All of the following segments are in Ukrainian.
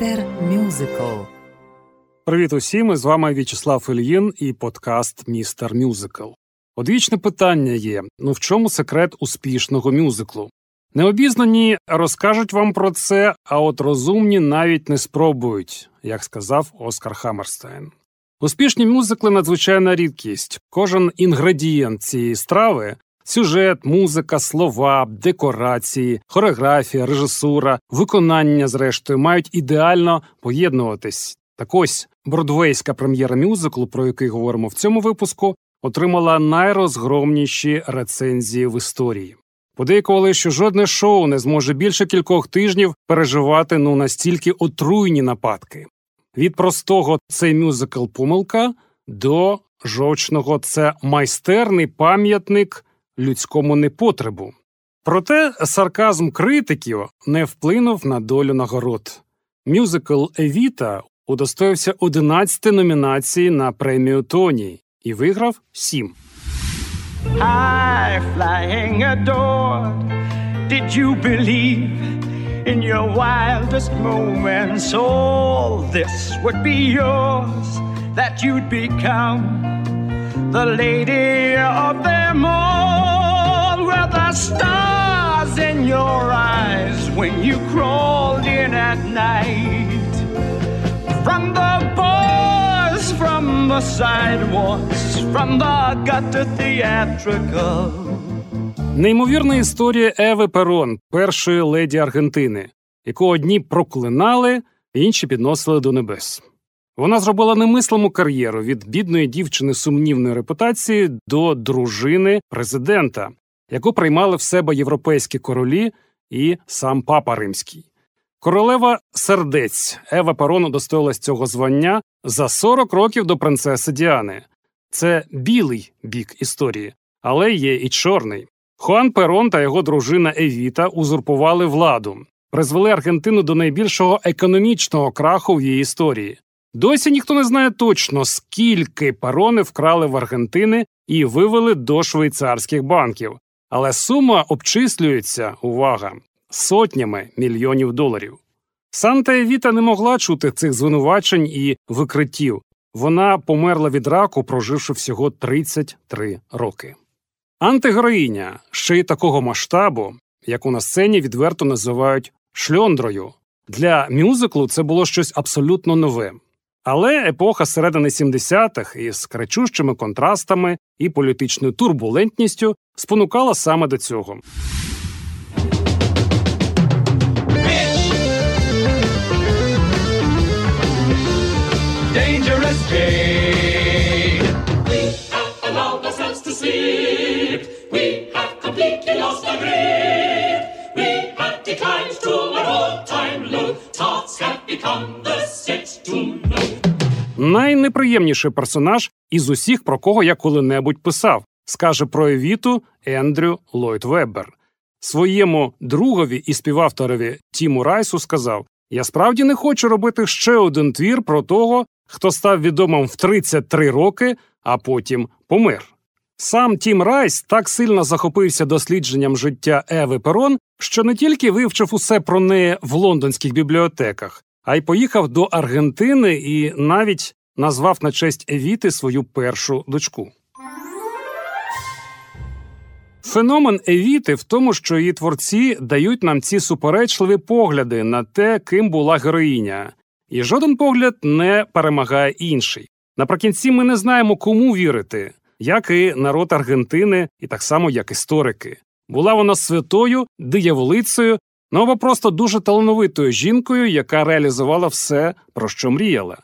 Містер Мюзикл. Привіт усім! З вами В'ячеслав Ільїн і подкаст Містер Мюзикл. Одвічне питання є: ну в чому секрет успішного мюзиклу? Необізнані розкажуть вам про це, а от розумні навіть не спробують, як сказав Оскар Хаммерстайн. Успішні мюзикли надзвичайна рідкість. Кожен інгредієнт цієї страви сюжет, музика, слова, декорації, хореографія, режисура, виконання, зрештою, мають ідеально поєднуватись. Так ось бродвейська прем'єра мюзиклу, про який говоримо в цьому випуску, отримала найрозгромніші рецензії в історії. Подейкували, що жодне шоу не зможе більше кількох тижнів переживати ну настільки отруйні нападки. Від простого цей мюзикл помилка до жовчного це майстерний пам'ятник людському непотребу. Проте сарказм критиків не вплинув на долю нагород. Мюзикл Евіта удостоївся 11 номінацій на премію Тоні і виграв 7. high flying adored. Did you believe in your wildest moments all this would be yours? That you'd become the lady of them all? The stars in your eyes when you crawled in at night? From the bars, from the sidewalks, from the gutter theatrical. Неймовірна історія Еви Перон, першої леді Аргентини, яку одні проклинали, інші підносили до небес. Вона зробила немислиму кар'єру від бідної дівчини сумнівної репутації до дружини президента, яку приймали в себе європейські королі і сам папа римський. Королева сердець Ева Перон удостоїлась цього звання за 40 років до принцеси Діани. Це білий бік історії, але є і чорний. Хуан Перон та його дружина Евіта узурпували владу, призвели Аргентину до найбільшого економічного краху в її історії. Досі ніхто не знає точно, скільки перони вкрали в Аргентини і вивели до швейцарських банків, але сума обчислюється увага сотнями мільйонів доларів. Санта Евіта не могла чути цих звинувачень і викриттів. Вона померла від раку, проживши всього 33 роки. Антигероїня ще й такого масштабу, яку на сцені відверто називають шльондрою. Для мюзиклу це було щось абсолютно нове. Але епоха середини 70-х із кричущими контрастами і політичною турбулентністю спонукала саме до цього. Become the. Найнеприємніший персонаж із усіх, про кого я коли-небудь писав, скаже про Евіту Ендрю Ллойд Веббер. Своєму другові і співавторові Тіму Райсу сказав: Я справді не хочу робити ще один твір про того, хто став відомим в 33 роки, а потім помер. Сам Тім Райс так сильно захопився дослідженням життя Еви Перон, що не тільки вивчив усе про неї в лондонських бібліотеках, а й поїхав до Аргентини і навіть назвав на честь Евіти свою першу дочку. Феномен Евіти в тому, що її творці дають нам ці суперечливі погляди на те, ким була героїня, і жоден погляд не перемагає інший. Наприкінці ми не знаємо, кому вірити, як і народ Аргентини, і так само, як історики. Була вона святою, дияволицею, ну або просто дуже талановитою жінкою, яка реалізувала все, про що мріяла.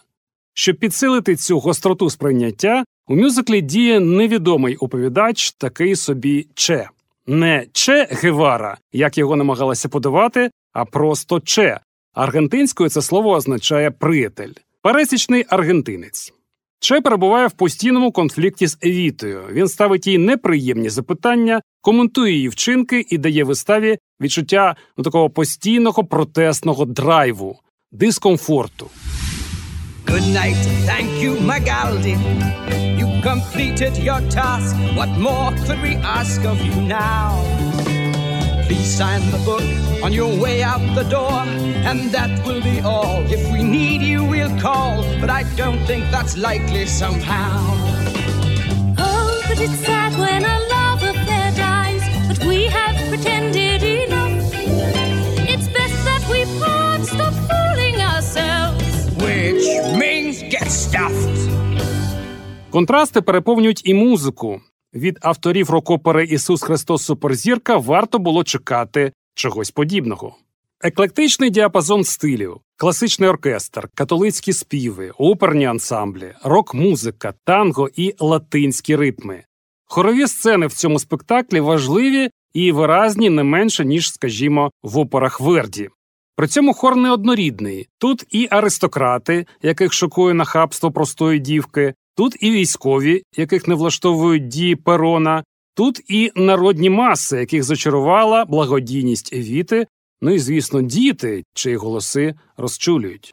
Щоб підсилити цю гостроту сприйняття, у мюзиклі діє невідомий оповідач, такий собі Че. Не Че Гевара, як його намагалися подавати, а просто Че. Аргентинською це слово означає приятель, пересічний аргентинець. Че перебуває в постійному конфлікті з Евітою. Він ставить їй неприємні запитання, коментує її вчинки і дає виставі відчуття ну, такого постійного протестного драйву, дискомфорту. Good night, thank you, Magaldi. You completed your task. What more could we ask of you now? Please sign the book on your way out the door, and that will be all. If we need you, we'll call, but I don't think that's likely somehow. Oh, but it's sad when a love affair dies, but we have pretended Контрасти переповнюють і музику. Від авторів рок-опери Ісус Христос Суперзірка варто було чекати чогось подібного. Еклектичний діапазон стилів, класичний оркестр, католицькі співи, оперні ансамблі, рок-музика, танго і латинські ритми. Хорові сцени в цьому спектаклі важливі і виразні не менше, ніж, скажімо, в операх Верді. При цьому хор неоднорідний. Тут і аристократи, яких шокує нахабство простої дівки, тут і військові, яких не влаштовують дії перона, тут і народні маси, яких зачарувала благодійність Евіти, ну і, звісно, діти, чиї голоси розчулюють.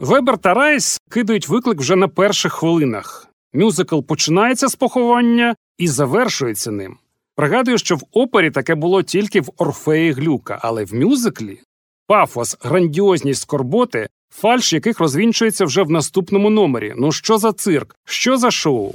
Вебер та Райс кидають виклик вже на перших хвилинах. Мюзикл починається з поховання і завершується ним. Пригадую, що в опері таке було тільки в Орфеї Глюка, але в мюзиклі пафос, грандіозність скорботи, фальш яких розвінчується вже в наступному номері. Ну що за цирк? Що за шоу?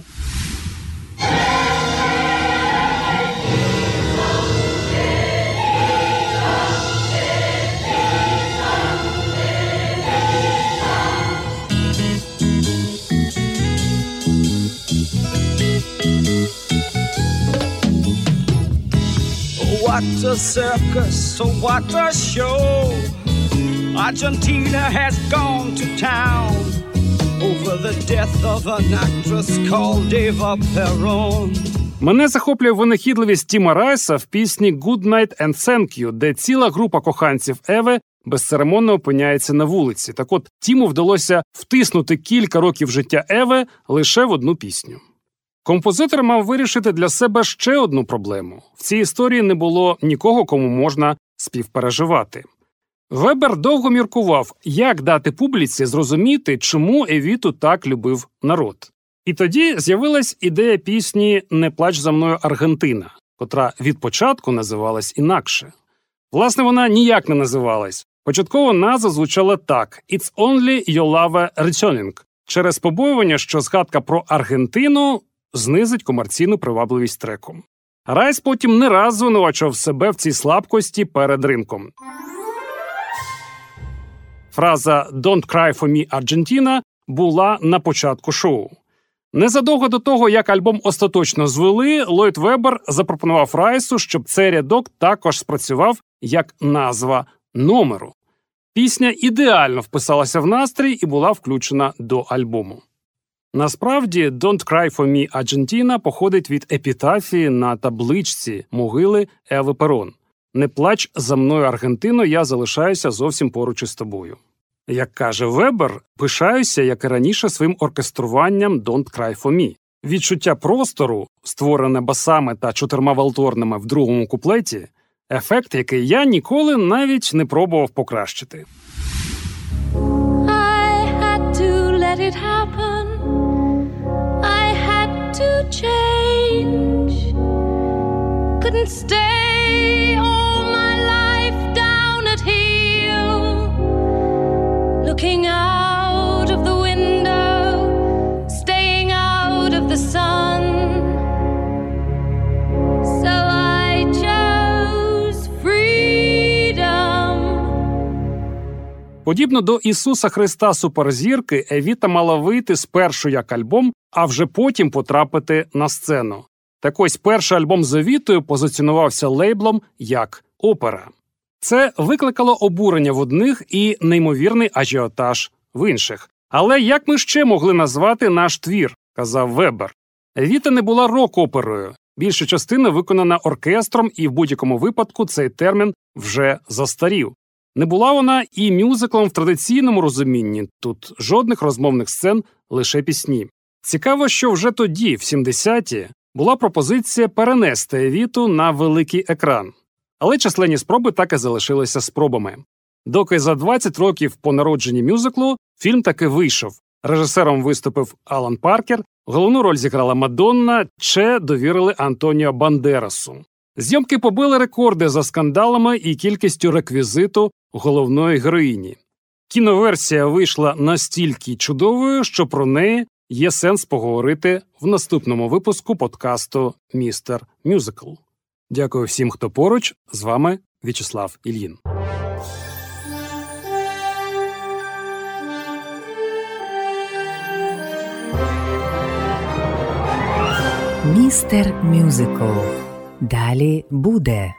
What a circus, what a show. Argentina has gone to town over the death of an actress called Eva Peron. Мене захоплює винахідливість Тіма Райса в пісні «Good Night and Thank You», де ціла група коханців Еви безцеремонно опиняється на вулиці. Так от Тіму вдалося втиснути кілька років життя Еви лише в одну пісню. Композитор мав вирішити для себе ще одну проблему: в цій історії не було нікого, кому можна співпереживати. Вебер довго міркував, як дати публіці зрозуміти, чому Евіту так любив народ. І тоді з'явилась ідея пісні Не плач за мною Аргентина, котра від початку називалась інакше. Власне, вона ніяк не називалась. Початково назва звучала так: It's only your love returning, через побоювання, що згадка про Аргентину знизить комерційну привабливість треку. Райс потім не раз звинувачував себе в цій слабкості перед ринком. Фраза «Don't cry for me, Argentina» була на початку шоу. Незадовго до того, як альбом остаточно звели, Ллойд Вебер запропонував Райсу, щоб цей рядок також спрацював як назва номеру. Пісня ідеально вписалася в настрій і була включена до альбому. Насправді, «Don't cry for me, Argentina» походить від епітафії на табличці могили Еви Перон. Не плач за мною Аргентино, я залишаюся зовсім поруч із тобою. Як каже Вебер, пишаюся, як і раніше, своїм оркеструванням «Don't cry for me». Відчуття простору, створене басами та чотирма валторними в другому куплеті, ефект, який я ніколи навіть не пробував покращити. I had to let it happen. I had to change. Couldn't stay all Looking out of the window, staying out of the sun. So I chose freedom. Подібно до Ісуса Христа Суперзірки, Евіта мала вийти спершу як альбом, а вже потім потрапити на сцену. Так ось перший альбом з Евітою позиціонувався лейблом як опера. Це викликало обурення в одних і неймовірний ажіотаж в інших. Але як ми ще могли назвати наш твір, казав Вебер. Евіта не була рок-оперою. Більша частина виконана оркестром, і в будь-якому випадку цей термін вже застарів. Не була вона і мюзиклом в традиційному розумінні, тут жодних розмовних сцен, лише пісні. Цікаво, що вже тоді, в 70-ті, була пропозиція перенести Евіту на великий екран. Але численні спроби так і залишилися спробами. Доки за 20 років по народженні мюзиклу фільм таки вийшов. Режисером виступив Алан Паркер, головну роль зіграла Мадонна, Че довірили Антоніо Бандерасу. Зйомки побили рекорди за скандалами і кількістю реквізиту головної героїні. Кіноверсія вийшла настільки чудовою, що про неї є сенс поговорити в наступному випуску подкасту Містер Мюзикл. Дякую всім, хто поруч. З вами В'ячеслав Ільїн. Містер Мюзикл. Далі буде.